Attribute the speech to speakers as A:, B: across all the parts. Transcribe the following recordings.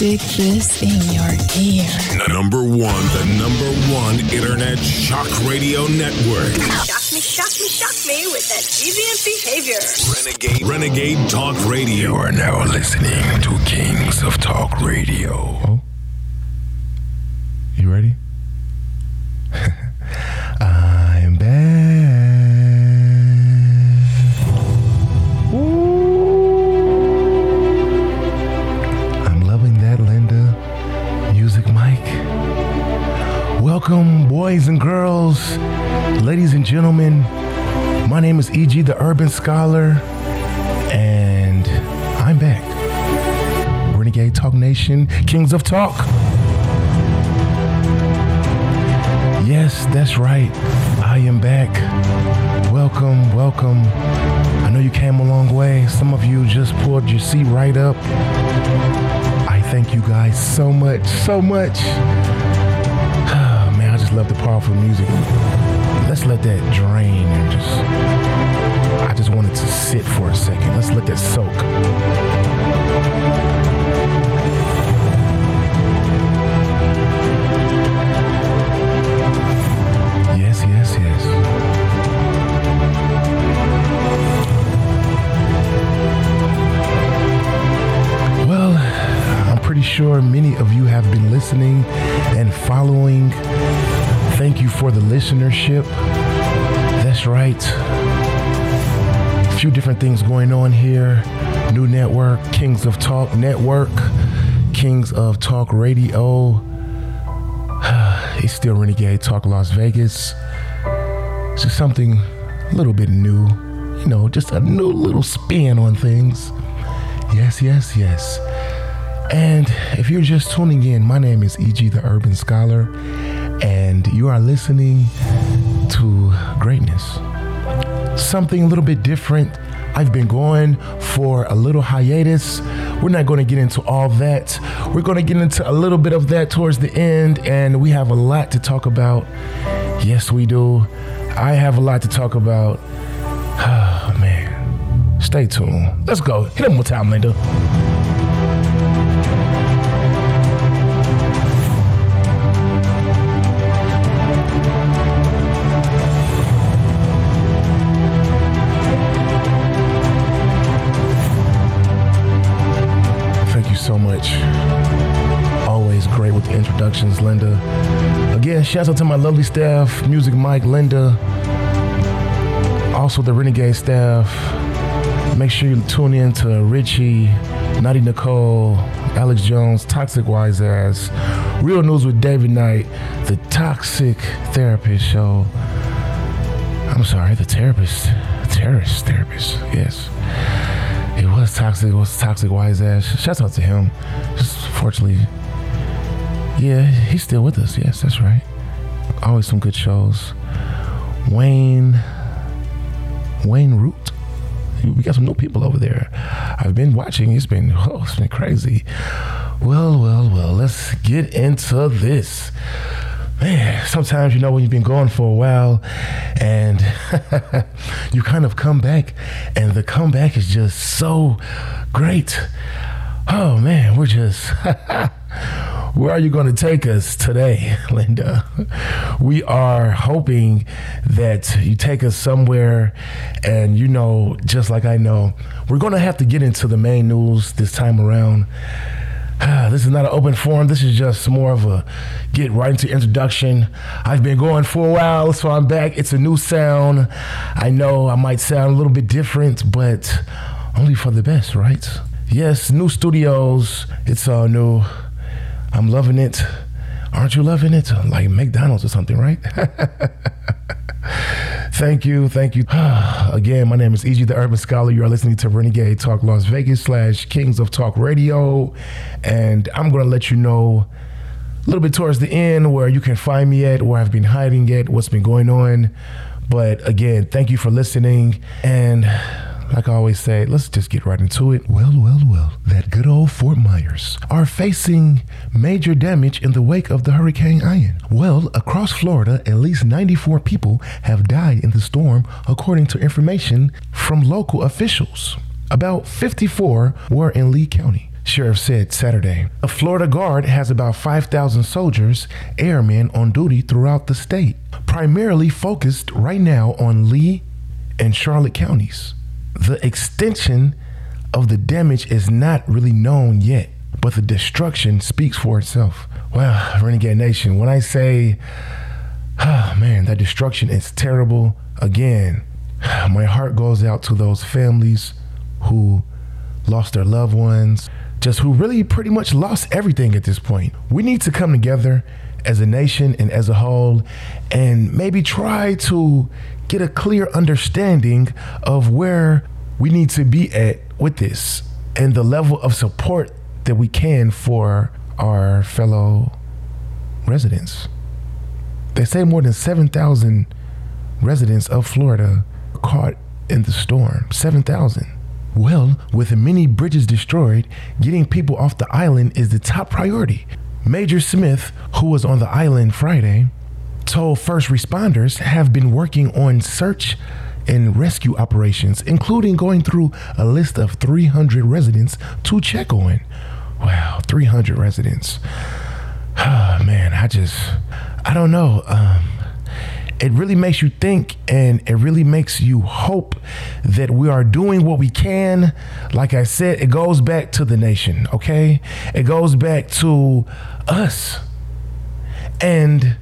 A: Stick this in your ear.
B: Number one, the number one internet shock radio network.
C: Shock me, shock me, shock me with that deviant behavior.
B: Renegade, Renegade Talk Radio.
D: You are now listening to Kings of Talk Radio.
E: Oh. You ready? Welcome, boys and girls, ladies and gentlemen. My name is E.G. the Urban Scholar, and I'm back. Renegade Talk Nation, Kings of Talk. Yes, that's right. I am back. Welcome, welcome. I know you came a long way. Some of you just pulled your seat right up. I thank you guys so much, so much. Just love the powerful music. Let's let that drain and just. I just wanted to sit for a second. Let's let that soak. Listenership. That's right. A few different things going on here. New network, Kings of Talk Network, Kings of Talk Radio. It's still Renegade Talk Las Vegas. It's something a little bit new, you know, just a new little spin on things. Yes, yes, yes. And if you're just tuning in, my name is E.G. the Urban Scholar, and you are listening to greatness. Something a little bit different. I've been going for a little hiatus. We're not going to get into all that. We're going to get into a little bit of that towards the end, and we have a lot to talk about. Yes, we do. I have a lot to talk about. Oh, man. Stay tuned. Let's go. Hit him one time, Linda. Much. Always great with the introductions, Linda. Again, shout out to my lovely staff, Music Mike, Linda, also the Renegade staff. Make sure you tune in to Richie, Naughty Nicole, Alex Jones, Toxic Wise Ass, Real News with David Knight, The Toxic Therapist Show. I'm sorry, the therapist, terrorist therapist, yes. Toxic. Was toxic wise ass. Shouts out to him. Just fortunately, yeah, he's still with us. Yes, that's right. Always some good shows. Wayne, Wayne Root. We got some new people over there. I've been watching. It's been oh, it's been crazy. Well, well, well. Let's get into this. Man, sometimes you know when you've been going for a while and you kind of come back and the comeback is just so great. Oh man, we're just where are you going to take us today, Linda? We are hoping that you take us somewhere and you know, just like I know, we're going to have to get into the main news this time around. Ah, this is not an open forum. This is just more of a get right into introduction. I've been going for a while, so I'm back. It's a new sound. I know I might sound a little bit different, but only for the best, right? Yes, new studios. It's all new. I'm loving it. Aren't you loving it? Like McDonald's or something, right? Thank you, thank you. Again, my name is E.G. the Urban Scholar. You are listening to Renegade Talk Las Vegas slash Kings of Talk Radio. And I'm going to let you know a little bit towards the end where you can find me at, where I've been hiding at, what's been going on. But again, thank you for listening. And like I always say, let's just get right into it. Well, well, well, that good old Fort Myers are facing major damage in the wake of the Hurricane Ian. Well, across Florida, at least 94 people have died in the storm, according to information from local officials. About 54 were in Lee County. sheriff said Saturday. The Florida Guard has about 5,000 soldiers, airmen on duty throughout the state, primarily focused right now on Lee and Charlotte counties. The extension of the damage is not really known yet, but the destruction speaks for itself. Well, Renegade Nation, when I say, oh man, that destruction is terrible, again, my heart goes out to those families who lost their loved ones, just who really pretty much lost everything at this point. We need to come together as a nation and as a whole and maybe try to get a clear understanding of where we need to be at with this and the level of support that we can for our fellow residents. They say more than 7,000 residents of Florida caught in the storm. 7,000. Well, with many bridges destroyed, getting people off the island is the top priority. Major Smith, who was on the island Friday, told first responders have been working on search and rescue operations, including going through a list of 300 residents to check on. Wow, 300 residents. Oh, man, I just, I don't know. Um, it really makes you think and it really makes you hope that we are doing what we can. Like I said, it goes back to the nation, okay? It goes back to us and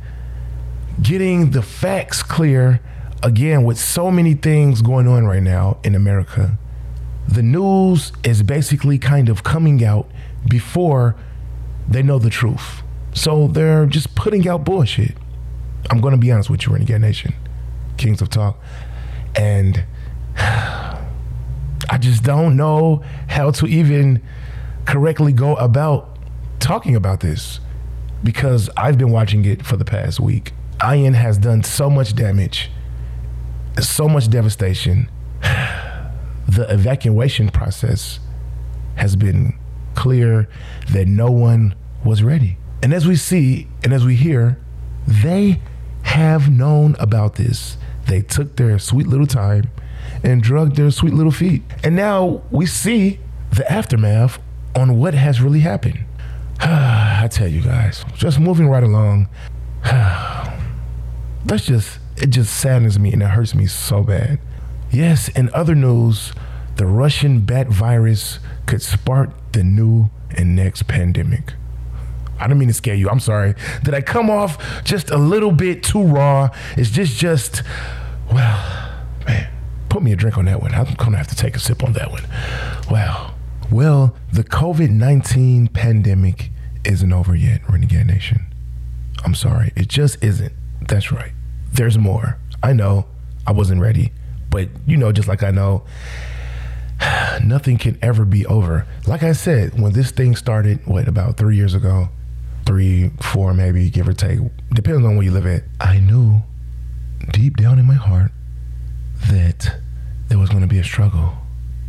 E: getting the facts clear again with so many things going on right now in America. The news is basically kind of coming out before they know the truth. So they're just putting out bullshit. I'm going to be honest with you, Renegade Nation, Kings of Talk. And I just don't know how to even correctly go about talking about this because I've been watching it for the past week. Ian has done so much damage, so much devastation. The evacuation process has been clear that no one was ready. And as we see and as we hear, they have known about this. They took their sweet little time and drugged their sweet little feet. And now we see the aftermath on what has really happened. I tell you guys, just moving right along. That's just, it just saddens me and it hurts me so bad. Yes, in other news, the Russian bat virus could spark the new and next pandemic. I don't mean to scare you. I'm sorry. Did I come off just a little bit too raw? It's just, just, well, man, put me a drink on that one. I'm gonna have to take a sip on that one. Wow. Well, the COVID 19 pandemic isn't over yet, Renegade Nation. I'm sorry. It just isn't. That's right. There's more. I know I wasn't ready, but you know, just like I know, nothing can ever be over. Like I said, when this thing started, what, about three years ago, three, four, maybe, give or take, depends on where you live at. I knew deep down in my heart that there was going to be a struggle.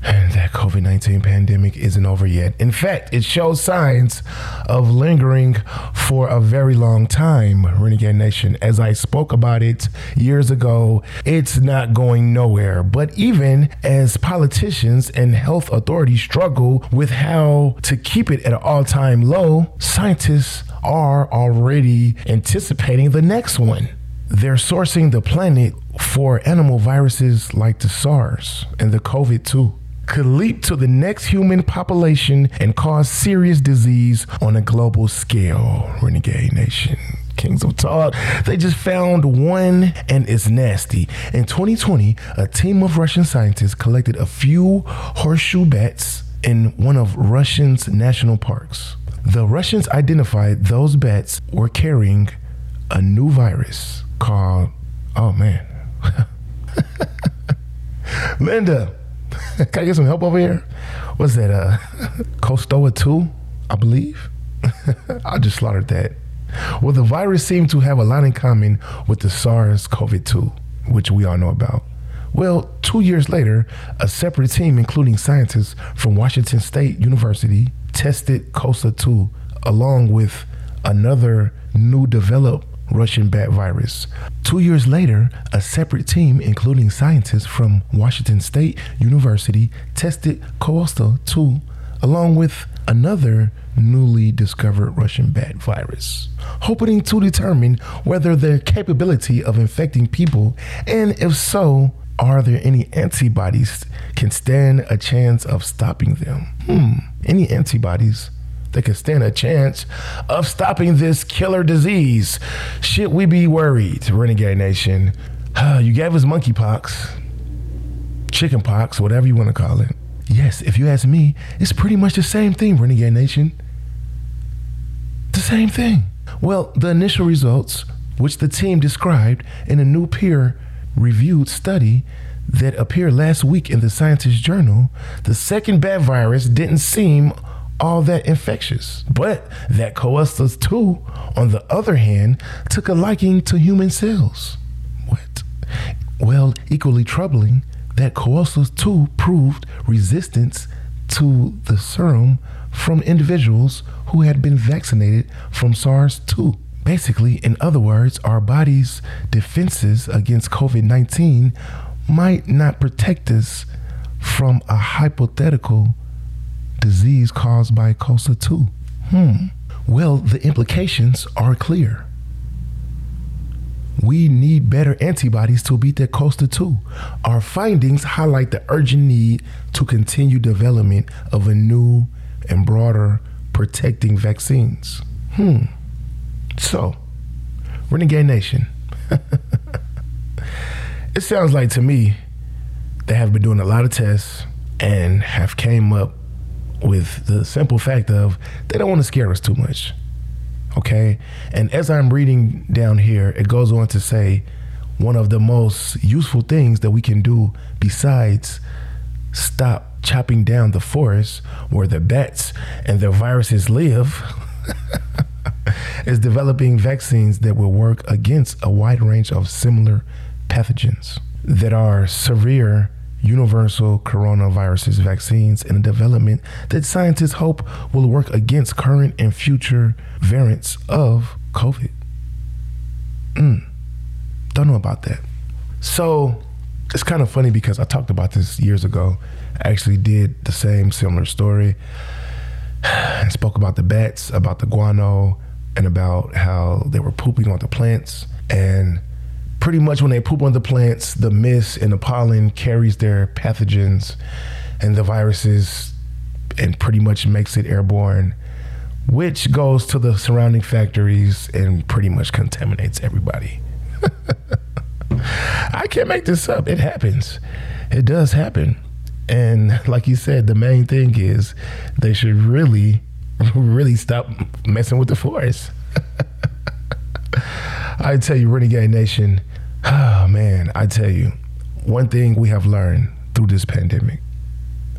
E: And that COVID 19 pandemic isn't over yet. In fact, it shows signs of lingering for a very long time, Renegade Nation. As I spoke about it years ago, it's not going nowhere. But even as politicians and health authorities struggle with how to keep it at an all time low, scientists are already anticipating the next one. They're sourcing the planet for animal viruses like the SARS and the COVID 2 could leap to the next human population and cause serious disease on a global scale. Renegade Nation. Kings of Talk. They just found one and it's nasty. In 2020, a team of Russian scientists collected a few horseshoe bats in one of Russia's national parks. The Russians identified those bats were carrying a new virus called, oh man. Linda, can I get some help over here? What's that? Uh, Costoa 2, I believe. I just slaughtered that. Well, the virus seemed to have a lot in common with the SARS CoV 2, which we all know about. Well, two years later, a separate team, including scientists from Washington State University, tested Khosta 2 along with another new developed Russian bat virus. Two years later, a separate team, including scientists from Washington State University, tested Khosta 2 along with another newly discovered Russian bat virus, hoping to determine whether their capability of infecting people, and if so, are there any antibodies can stand a chance of stopping them? Hmm, any antibodies that can stand a chance of stopping this killer disease? Should we be worried, Renegade Nation? you gave us monkeypox, chickenpox, whatever you want to call it. Yes, if you ask me, it's pretty much the same thing, Renegade Nation. The same thing. Well, the initial results, which the team described in a new peer reviewed study that appeared last week in the Scientist Journal, the second bat virus didn't seem all that infectious. But that Coestus 2, on the other hand, took a liking to human cells. What? Well, equally troubling, that Coestus 2 proved resistance to the serum from individuals who had been vaccinated from SARS 2. Basically, in other words, our body's defenses against COVID 19 might not protect us from a hypothetical disease caused by Khosta 2. Hmm. Well, the implications are clear we need better antibodies to beat that Khosta 2. Our findings highlight the urgent need to continue development of a new and broader protecting vaccines. Hmm. So, Renegade Nation. it sounds like to me they have been doing a lot of tests and have came up with the simple fact of they don't want to scare us too much. Okay. And as I'm reading down here, it goes on to say one of the most useful things that we can do besides stop chopping down the forest where the bats and the viruses live is developing vaccines that will work against a wide range of similar pathogens that are severe universal coronaviruses vaccines in development that scientists hope will work against current and future variants of COVID. Mm, don't know about that. So it's kind of funny because I talked about this years ago. I actually did the same similar story and spoke about the bats, about the guano, and about how they were pooping on the plants. And pretty much when they poop on the plants, the mist and the pollen carries their pathogens and the viruses and pretty much makes it airborne, which goes to the surrounding factories and pretty much contaminates everybody. I can't make this up. It happens. It does happen. And like you said, the main thing is they should really, really stop messing with the forest. I tell you, Renegade Nation, oh man, I tell you, one thing we have learned through this pandemic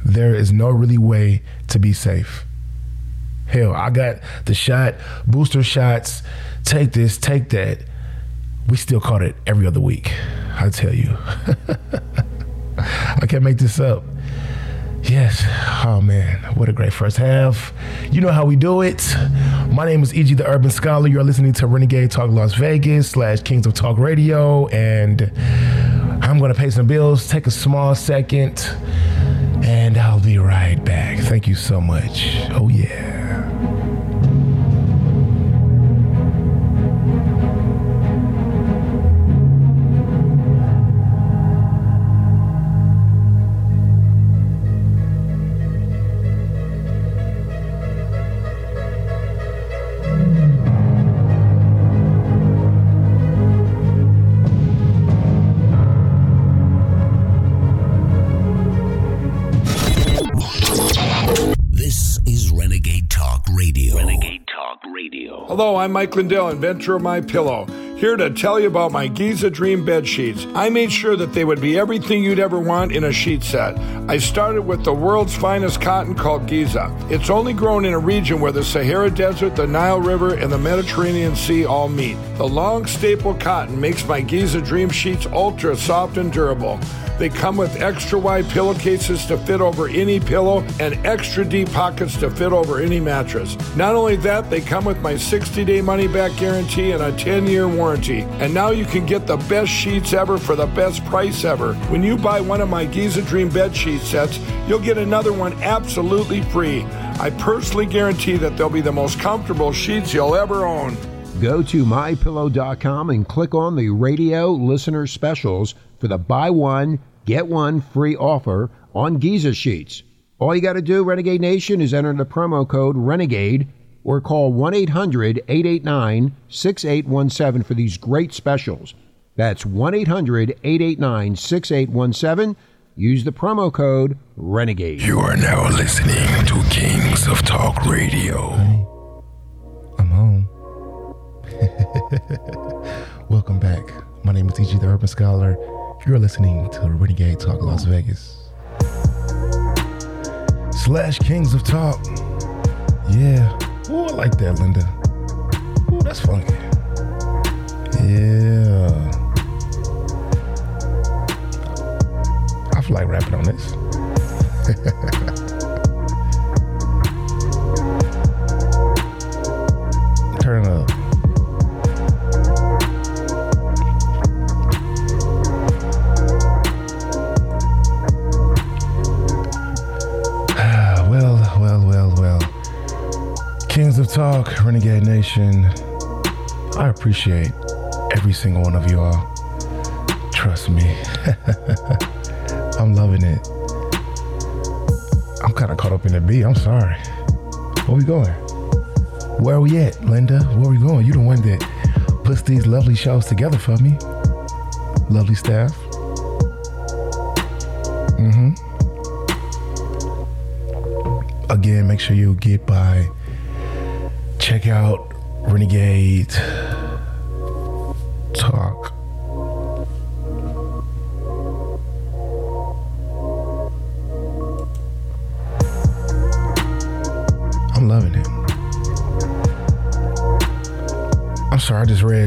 E: there is no really way to be safe. Hell, I got the shot, booster shots, take this, take that. We still caught it every other week. I tell you. I can't make this up. Yes. Oh man, what a great first half. You know how we do it. My name is EG the Urban Scholar. You're listening to Renegade Talk Las Vegas slash Kings of Talk Radio. And I'm gonna pay some bills, take a small second, and I'll be right back. Thank you so much. Oh yeah.
F: Mike Lindell, inventor of My Pillow, here to tell you about my Giza Dream bed sheets. I made sure that they would be everything you'd ever want in a sheet set. I started with the world's finest cotton called Giza. It's only grown in a region where the Sahara Desert, the Nile River, and the Mediterranean Sea all meet. The long staple cotton makes my Giza Dream sheets ultra soft and durable. They come with extra wide pillowcases to fit over any pillow and extra deep pockets to fit over any mattress. Not only that, they come with my 60 day money back guarantee and a 10 year warranty. And now you can get the best sheets ever for the best price ever. When you buy one of my Giza Dream bed sets, you'll get another one absolutely free. I personally guarantee that they'll be the most comfortable sheets you'll ever own.
G: Go to mypillow.com and click on the radio listener specials for the buy one, get one free offer on Giza sheets. All you got to do, Renegade Nation, is enter the promo code RENEGADE or call 1 800 889 6817 for these great specials. That's 1 800 889 6817. Use the promo code RENEGADE.
D: You are now listening to Kings of Talk Radio.
E: I'm home. Welcome back. My name is TG the Urban Scholar. You're listening to Renegade Talk Las Vegas. Slash Kings of Talk. Yeah. Ooh, I like that, Linda. Ooh, that's funky. Yeah. Feel like rapping on this. Turn up. Well, well, well, well. Kings of Talk, Renegade Nation. I appreciate every single one of you all. Trust me. I'm loving it. I'm kind of caught up in the beat. I'm sorry. Where we going? Where are we at, Linda? Where we going? You the one that puts these lovely shows together for me. Lovely staff. Mm-hmm. Again, make sure you get by. Check out Renegade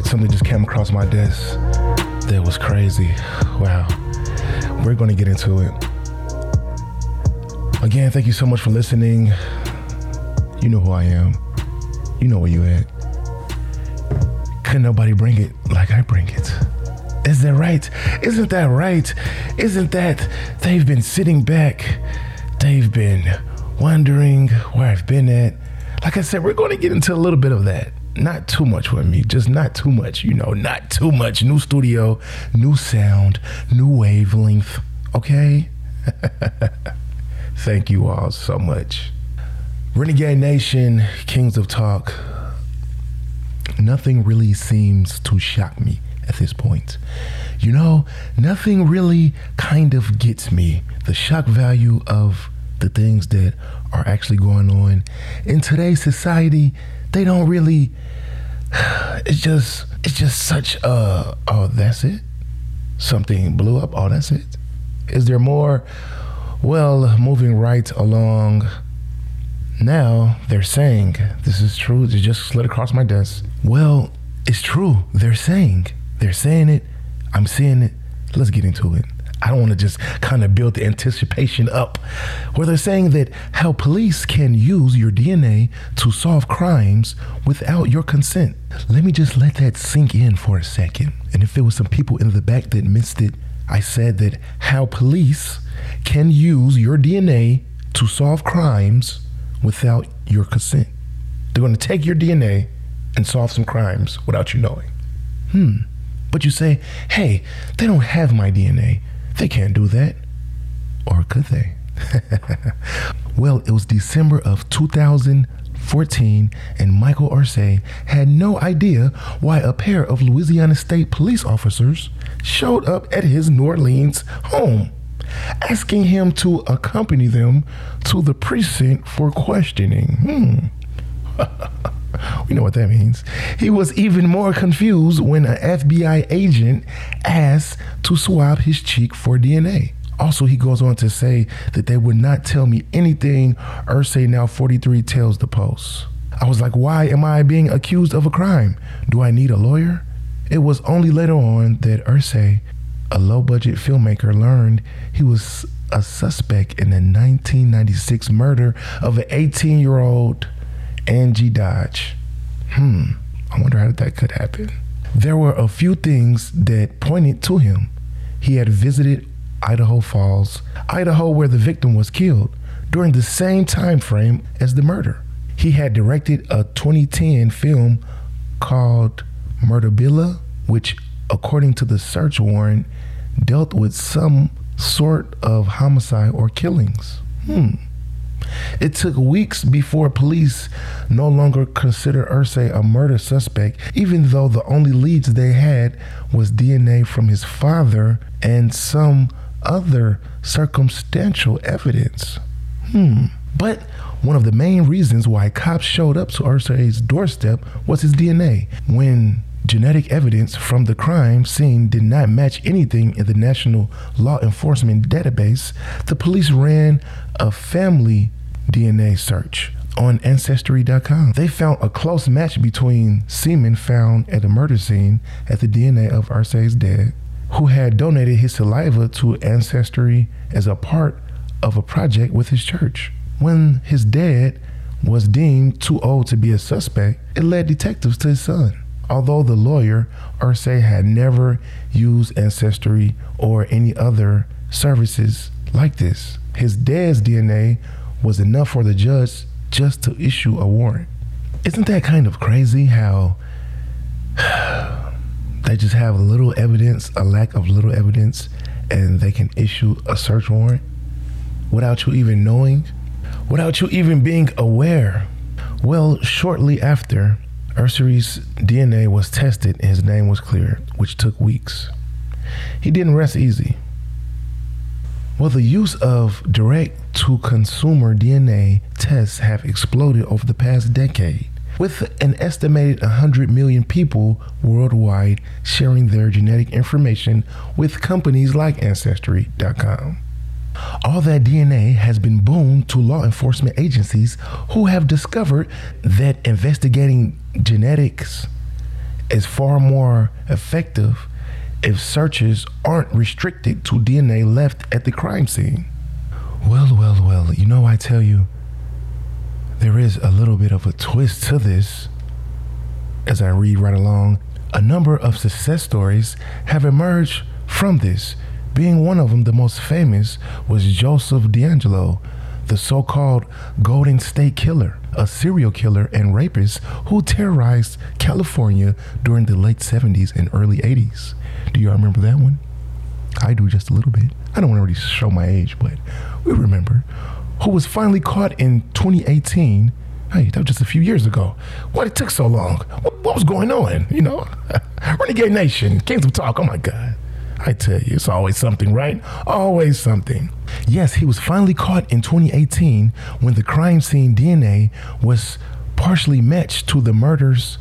E: read something just came across my desk that was crazy. Wow. We're going to get into it. Again, thank you so much for listening. You know who I am. You know where you at. Couldn't nobody bring it like I bring it. Is that right? Isn't that right? Isn't that they've been sitting back? They've been wondering where I've been at. Like I said, we're going to get into a little bit of that. Not too much with me, just not too much, you know, not too much. New studio, new sound, new wavelength, okay? Thank you all so much. Renegade Nation, Kings of Talk. Nothing really seems to shock me at this point. You know, nothing really kind of gets me the shock value of the things that are actually going on in today's society. They don't really. It's just, it's just such a. Oh, that's it. Something blew up. Oh, that's it. Is there more? Well, moving right along. Now they're saying this is true. It just slid across my desk. Well, it's true. They're saying. They're saying it. I'm seeing it. Let's get into it. I don't want to just kind of build the anticipation up where they're saying that how police can use your DNA to solve crimes without your consent. Let me just let that sink in for a second. And if there was some people in the back that missed it, I said that how police can use your DNA to solve crimes without your consent. They're going to take your DNA and solve some crimes without you knowing. Hmm. But you say, hey, they don't have my DNA. They can't do that. Or could they? well, it was December of 2014, and Michael Usry had no idea why a pair of Louisiana State police officers showed up at his New Orleans home, asking him to accompany them to the precinct for questioning. Hmm. we know what that means. He was even more confused when an FBI agent asked to swab his cheek for DNA. Also, he goes on to say that they would not tell me anything Usry Now 43 tells the Post. I was like, why am I being accused of a crime? Do I need a lawyer? It was only later on that Usry a low budget filmmaker learned he was a suspect in the 1996 murder of an 18 year old Angie Dodge. Hmm, I wonder how that could happen. There were a few things that pointed to him. He had visited Idaho Falls, Idaho, where the victim was killed during the same time frame as the murder. He had directed a 2010 film called Murderabilia, which, according to the search warrant, dealt with some sort of homicide or killings. Hmm. It took weeks before police no longer considered Usry a murder suspect, even though the only leads they had was DNA from his father and some other circumstantial evidence. Hmm. But one of the main reasons why cops showed up to Usry's doorstep was his DNA. When genetic evidence from the crime scene did not match anything in the National Law Enforcement Database, the police ran a family DNA search on Ancestry.com. They found a close match between semen found at the murder scene at the DNA of Usry's dad, who had donated his saliva to Ancestry as a part of a project with his church. When his dad was deemed too old to be a suspect, it led detectives to his son. Although the lawyer, Irsay, had never used Ancestry or any other services like this, his dad's DNA was enough for the judge just to issue a warrant. Isn't that kind of crazy how they just have little evidence, a lack of little evidence, and they can issue a search warrant without you even knowing, without you even being aware? Well, shortly after, Usry's DNA was tested and his name was cleared, which took weeks. He didn't rest easy. Well, the use of direct to consumer DNA tests have exploded over the past decade, with an estimated 100 million people worldwide sharing their genetic information with companies like Ancestry.com. All that DNA has been boon to law enforcement agencies who have discovered that investigating genetics is far more effective if searches aren't restricted to DNA left at the crime scene. Well, well, well, you know, I tell you, there is a little bit of a twist to this. As I read right along, a number of success stories have emerged from this. Being one of them, the most famous was Joseph DeAngelo, the so called Golden State Killer, a serial killer and rapist who terrorized California during the late 70s and early 80s. Do y'all remember that one? I do just a little bit. I don't want to really show my age, but we remember. Who was finally caught in 2018. Hey, that was just a few years ago. Why it took so long? What, what was going on? You know, Renegade Nation, Kings of Talk. Oh my God. I tell you, it's always something, right? Always something. Yes, he was finally caught in 2018 when the crime scene DNA was partially matched to the murder's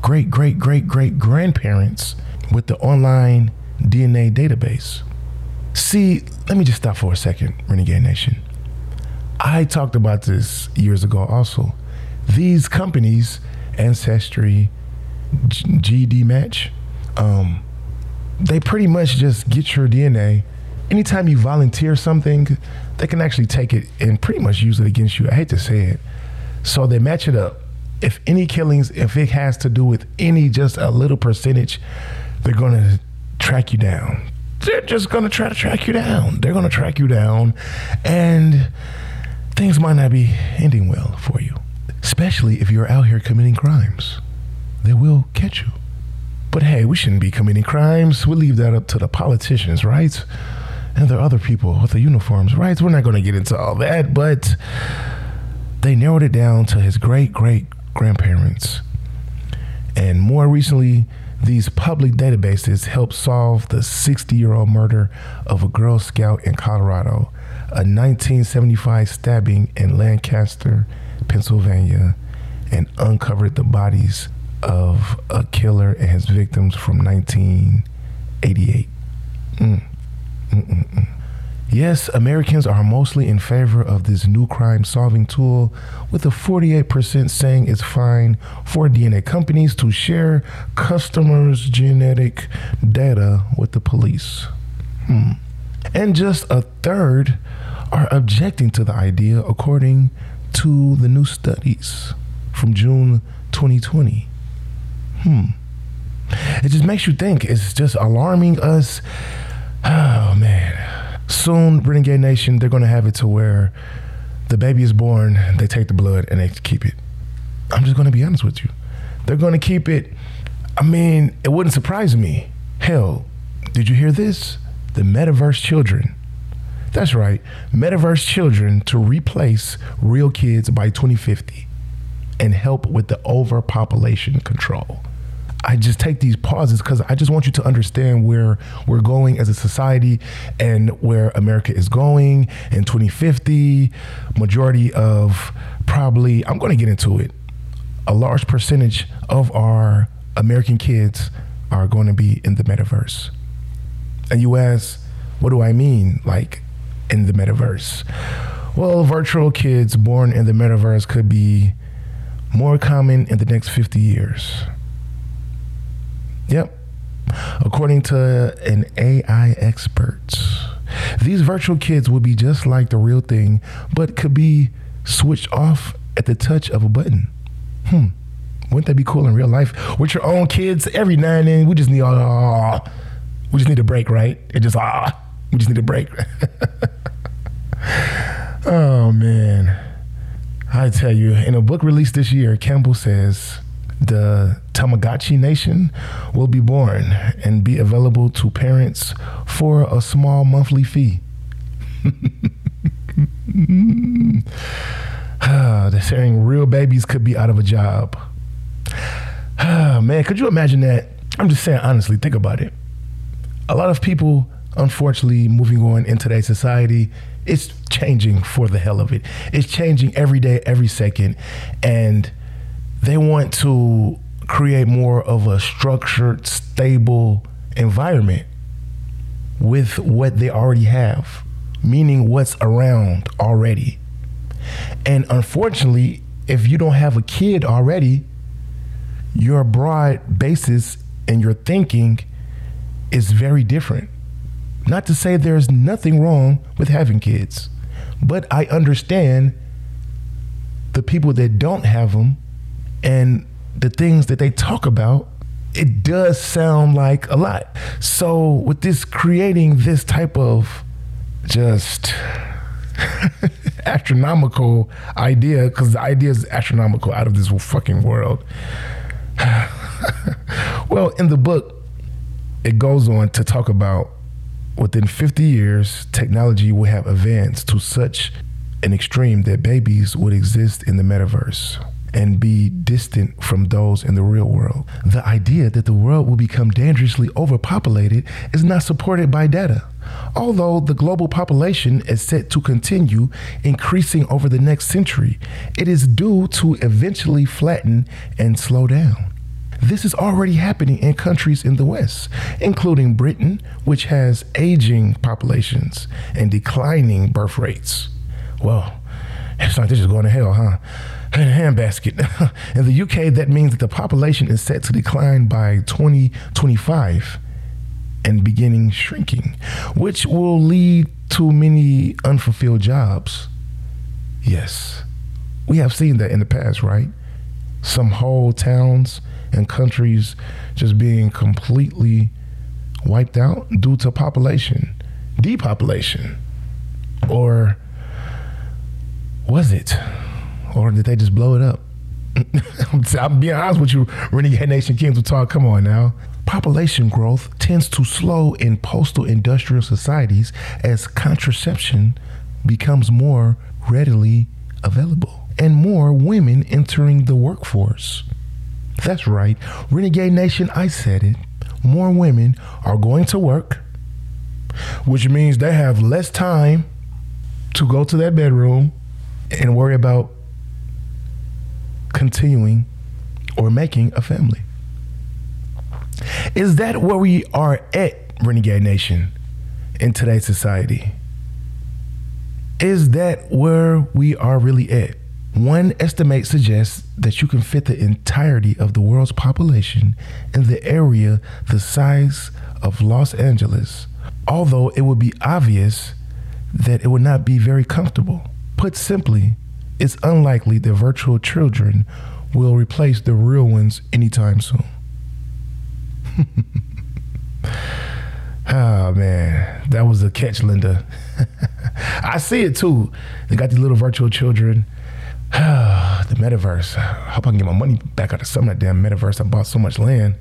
E: great, great, great, great grandparents with the online DNA database. See, let me just stop for a second, Renegade Nation. I talked about this years ago also. These companies, Ancestry, G- GEDmatch, um, they pretty much just get your DNA. Anytime you volunteer something, they can actually take it and pretty much use it against you. I hate to say it. So they match it up. If any killings, if it has to do with any just a little percentage, they're going to track you down. They're just going to try to track you down. They're going to track you down. And things might not be ending well for you, especially if you're out here committing crimes. They will catch you. But hey, we shouldn't be committing crimes. We leave that up to the politicians, right? And there are other people with the uniforms, right? We're not going to get into all that, but they narrowed it down to his great great grandparents. And more recently, these public databases helped solve the 60 year old murder of a Girl Scout in Colorado, a 1975 stabbing in Lancaster, Pennsylvania, and uncovered the bodies of a killer and his victims from 1988. Mm. Yes, Americans are mostly in favor of this new crime solving tool, with a 48% saying it's fine for DNA companies to share customers' genetic data with the police. Hmm. And just a third are objecting to the idea, according to the new studies from June 2020. Hmm. It just makes you think. It's just alarming us. Oh, man soon, Renegade Nation, they're to have it to where the baby is born, they take the blood and they keep it. I'm just to be honest with you. They're to keep it. I mean, it wouldn't surprise me. Hell, did you hear this? The metaverse children. That's right, metaverse children to replace real kids by 2050 and help with the overpopulation control. I just take these pauses because I just want you to understand where we're going as a society and where America is going in 2050. Majority of probably, I'm going to get into it, a large percentage of our American kids are going to be in the metaverse. And you ask, what do I mean, like in the metaverse? Well, virtual kids born in the metaverse could be more common in the next 50 years. Yep. According to an AI expert, these virtual kids would be just like the real thing, but could be switched off at the touch of a button. Hmm. Wouldn't that be cool in real life? With your own kids, every now and then, we just need, ah, we just need a break, right? It just, ah, we just need a break. oh, man. I tell you, in a book released this year, Campbell says, the Tamagotchi Nation will be born and be available to parents for a small monthly fee. They're saying real babies could be out of a job. Man, could you imagine that? I'm just saying, honestly, think about it. A lot of people, unfortunately, moving on in today's society, it's changing for the hell of it. It's changing every day, every second. And they want to create more of a structured, stable environment with what they already have, meaning what's around already. And unfortunately, if you don't have a kid already, your broad basis and your thinking is very different. Not to say there's nothing wrong with having kids, but I understand the people that don't have them and the things that they talk about, it does sound like a lot. So with this creating this type of just astronomical idea, because the idea is astronomical out of this fucking world. well, in the book, it goes on to talk about within 50 years, technology will have advanced to such an extreme that babies would exist in the metaverse and be distant from those in the real world. The idea that the world will become dangerously overpopulated is not supported by data. Although the global population is set to continue increasing over the next century, it is due to eventually flatten and slow down. This is already happening in countries in the West, including Britain, which has aging populations and declining birth rates. Well, it's like this is going to hell, huh? Handbasket. In the UK, that means that the population is set to decline by 2025 and beginning shrinking, which will lead to many unfulfilled jobs. Yes, we have seen that in the past, right? Some whole towns and countries just being completely wiped out due to population, depopulation, or was it? Or did they just blow it up? I'm being honest with you, Renegade Nation Kings will talk. Come on now. Population growth tends to slow in postal industrial societies as contraception becomes more readily available and more women entering the workforce. That's right, Renegade Nation, I said it. More women are going to work, which means they have less time to go to that bedroom and worry about continuing or making a family. Is that where we are at, Renegade Nation, in today's society? Is that where we are really at? One estimate suggests that you can fit the entirety of the world's population in the area the size of Los Angeles, although it would be obvious that it would not be very comfortable. Put simply, it's unlikely that virtual children will replace the real ones anytime soon. oh man, that was a catch, Linda. I see it too. They got these little virtual children. the metaverse. I hope I can get my money back out of some of that damn metaverse. I bought so much land.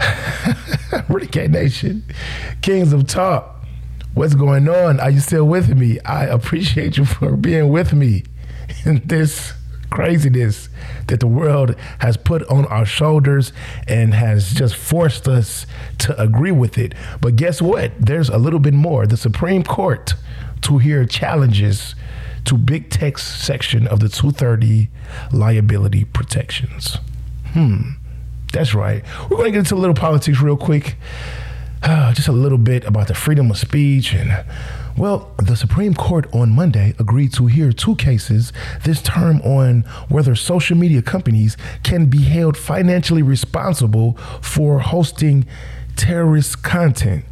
E: Renegade Nation, Kings of Talk. What's going on? Are you still with me? I appreciate you for being with me in this craziness that the world has put on our shoulders and has just forced us to agree with it. But guess what? There's a little bit more. The Supreme Court to hear challenges to big tech's section of the 230 liability protections. Hmm, that's right. We're going to get into a little politics real quick. Uh, just a little bit about the freedom of speech and well, the Supreme Court on Monday agreed to hear two cases this term on whether social media companies can be held financially responsible for hosting terrorist content.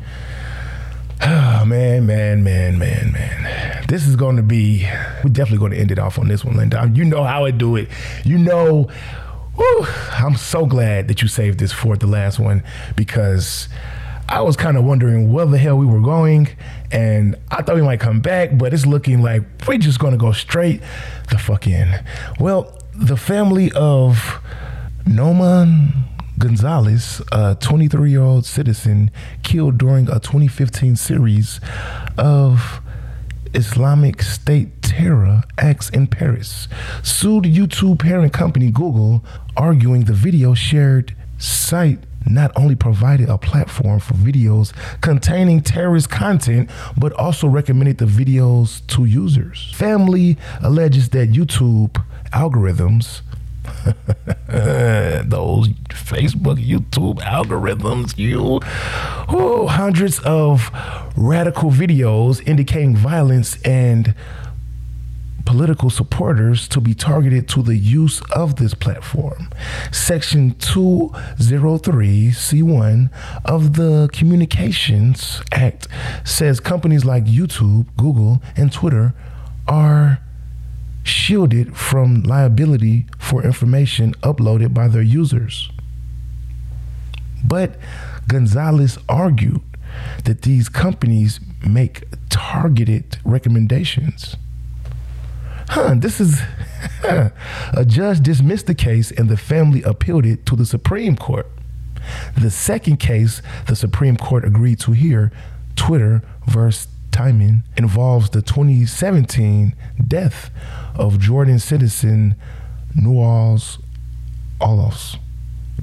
E: Oh, man, man, man, man, man. This is going to be, we're definitely going to end it off on this one, Linda. You know how I do it. You know, whew, I'm so glad that you saved this for the last one because I was kind of wondering where the hell we were going, and I thought we might come back, but it's looking like we're just to go straight the fuck in. Well, the family of Nohemi Gonzalez, a 23 year old citizen killed during a 2015 series of Islamic State terror acts in Paris, sued YouTube parent company Google, arguing the video shared site not only provided a platform for videos containing terrorist content, but also recommended the videos to users. Family alleges that YouTube algorithms those Facebook, YouTube algorithms, you oh, hundreds of radical videos indicating violence and political supporters to be targeted to the use of this platform. Section 203C1 of the Communications Act says companies like YouTube, Google, and Twitter are shielded from liability for information uploaded by their users. But Gonzalez argued that these companies make targeted recommendations. Huh, this is a judge dismissed the case and the family appealed it to the Supreme Court. The second case the Supreme Court agreed to hear, Twitter versus Timon, involves the 2017 death of Jordan citizen Nawaz Alous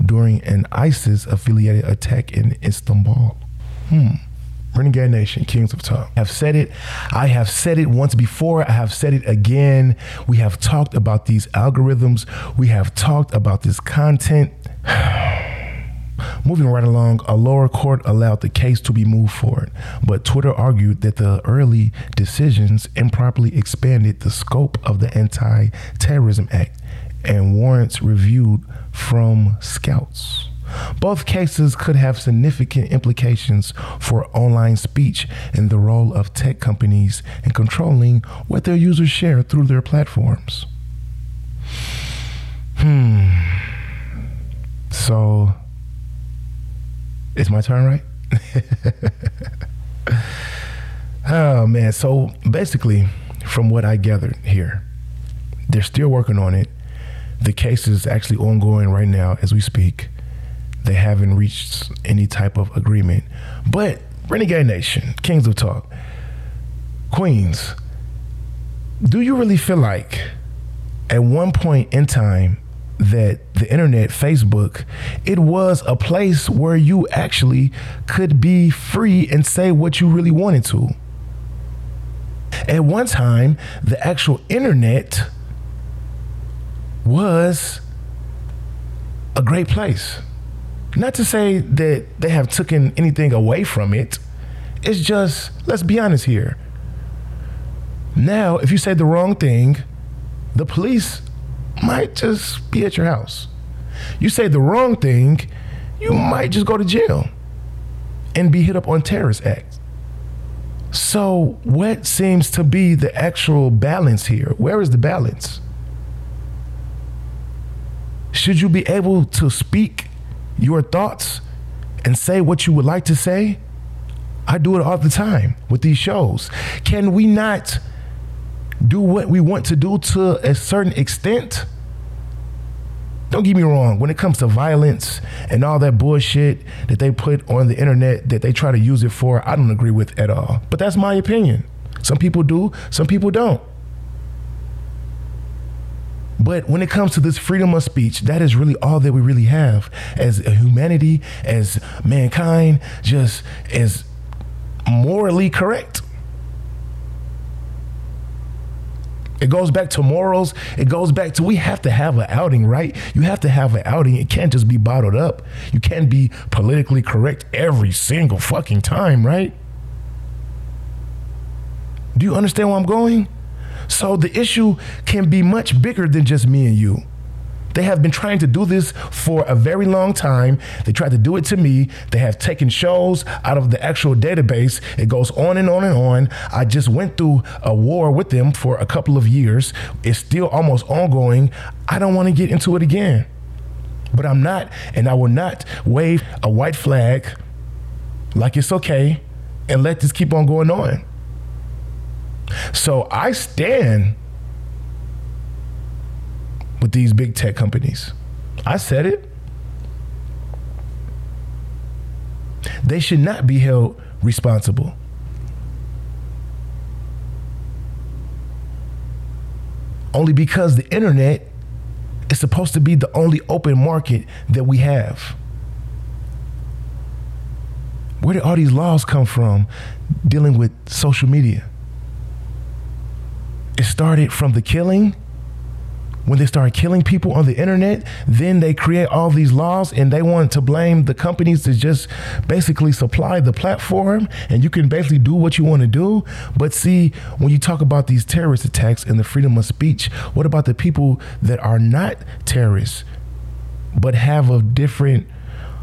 E: during an ISIS affiliated attack in Istanbul. Hmm. Renegade Nation, Kings of Talk. I have said it. I have said it once before. I have said it again. We have talked about these algorithms. We have talked about this content. Moving right along, a lower court allowed the case to be moved forward, but Twitter argued that the early decisions improperly expanded the scope of the Anti Terrorism Act and warrants reviewed from SCOTUS. Both cases could have significant implications for online speech and the role of tech companies in controlling what their users share through their platforms. Hmm. So, it's my turn, right? oh, man. So, basically, from what I gathered here, they're still working on it. The case is actually ongoing right now as we speak. They haven't reached any type of agreement. But Renegade Nation, Kings of Talk, Queens, do you really feel like at one point in time that the internet, Facebook, it was a place where you actually could be free and say what you really wanted to? At one time, the actual internet was a great place. Not to say that they have taken anything away from it. It's just, let's be honest here. Now, if you say the wrong thing, the police might just be at your house. You say the wrong thing, you might just go to jail and be hit up on terrorist acts. So, what seems to be the actual balance here? Where is the balance? Should you be able to speak your thoughts and say what you would like to say? I do it all the time with these shows. Can we not do what we want to do to a certain extent? Don't get me wrong, when it comes to violence and all that bullshit that they put on the internet that they try to use it for, I don't agree with at all. But that's my opinion. Some people do, some people don't. But when it comes to this freedom of speech, that is really all that we really have as humanity, as mankind, just as morally correct. It goes back to morals. It goes back to we have to have an outing, right? You have to have an outing. It can't just be bottled up. You can't be politically correct every single fucking time, right? Do you understand where I'm going? So the issue can be much bigger than just me and you. They have been trying to do this for a very long time. They tried to do it to me. They have taken shows out of the actual database. It goes on and on and on. I just went through a war with them for a couple of years. It's still almost ongoing. I don't want to get into it again. But I'm not, and I will not wave a white flag like it's okay and let this keep on going on. So I stand with these big tech companies. I said it. They should not be held responsible. Only because the internet is supposed to be the only open market that we have. Where did all these laws come from dealing with social media? It started from the killing when they start killing people on the internet, then they create all these laws and they want to blame the companies to just basically supply the platform and you can basically do what you want to do. But see, when you talk about these terrorist attacks and the freedom of speech, what about the people that are not terrorists but have a different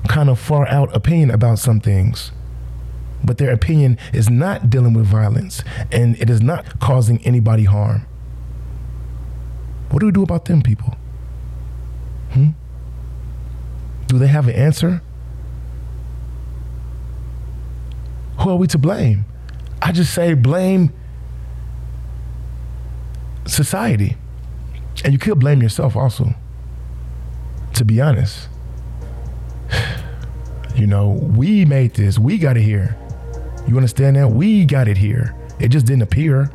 E: kind of far out opinion about some things? But their opinion is not dealing with violence and it is not causing anybody harm. What do we do about them people? Hmm? Do they have an answer? Who are we to blame? I just say blame society. And you could blame yourself also, to be honest. You know, we made this, we got it here. You understand that? We got it here. It just didn't appear.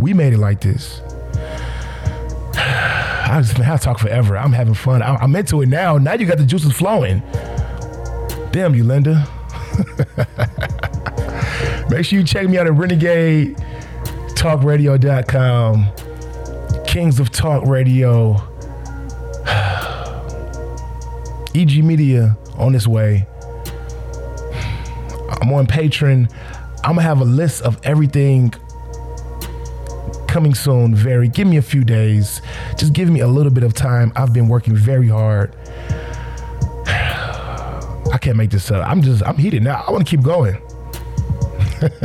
E: We made it like this. I just man, I talk forever. I'm having fun. I, I'm into it now. Now you got the juices flowing. Damn you, Linda. Make sure you check me out at Renegade talkradio.com. Kings of Talk Radio. EG Media on its way. I'm on Patreon. I'm gonna have a list of everything coming soon. Very. Give me a few days. Just give me a little bit of time. I've been working very hard. I can't make this up. I'm just. I'm heated now. I want to keep going.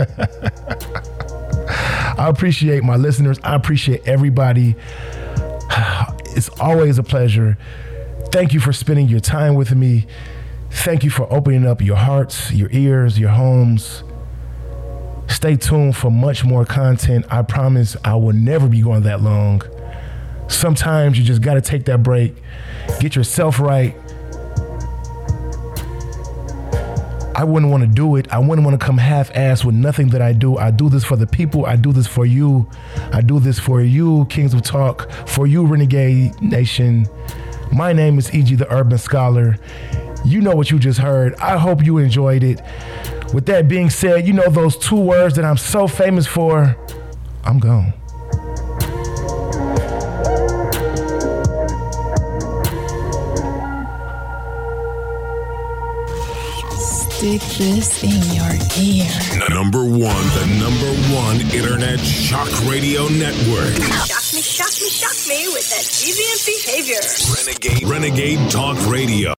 E: I appreciate my listeners. I appreciate everybody. It's always a pleasure. Thank you for spending your time with me. Thank you for opening up your hearts, your ears, your homes. Stay tuned for much more content. I promise I will never be going that long. Sometimes you just got to take that break, get yourself right. I wouldn't want to do it. I wouldn't want to come half ass with nothing that I do. I do this for the people. I do this for you. I do this for you, Kings of Talk, for you, Renegade Nation. My name is E.G. the Urban Scholar. You know what you just heard. I hope you enjoyed it. With that being said, you know those two words that I'm so famous for. I'm gone.
A: Stick this in your ear.
B: Number one, the number one internet shock radio network.
C: Shock me, shock me, shock me with that deviant behavior.
B: Renegade, Renegade Talk Radio.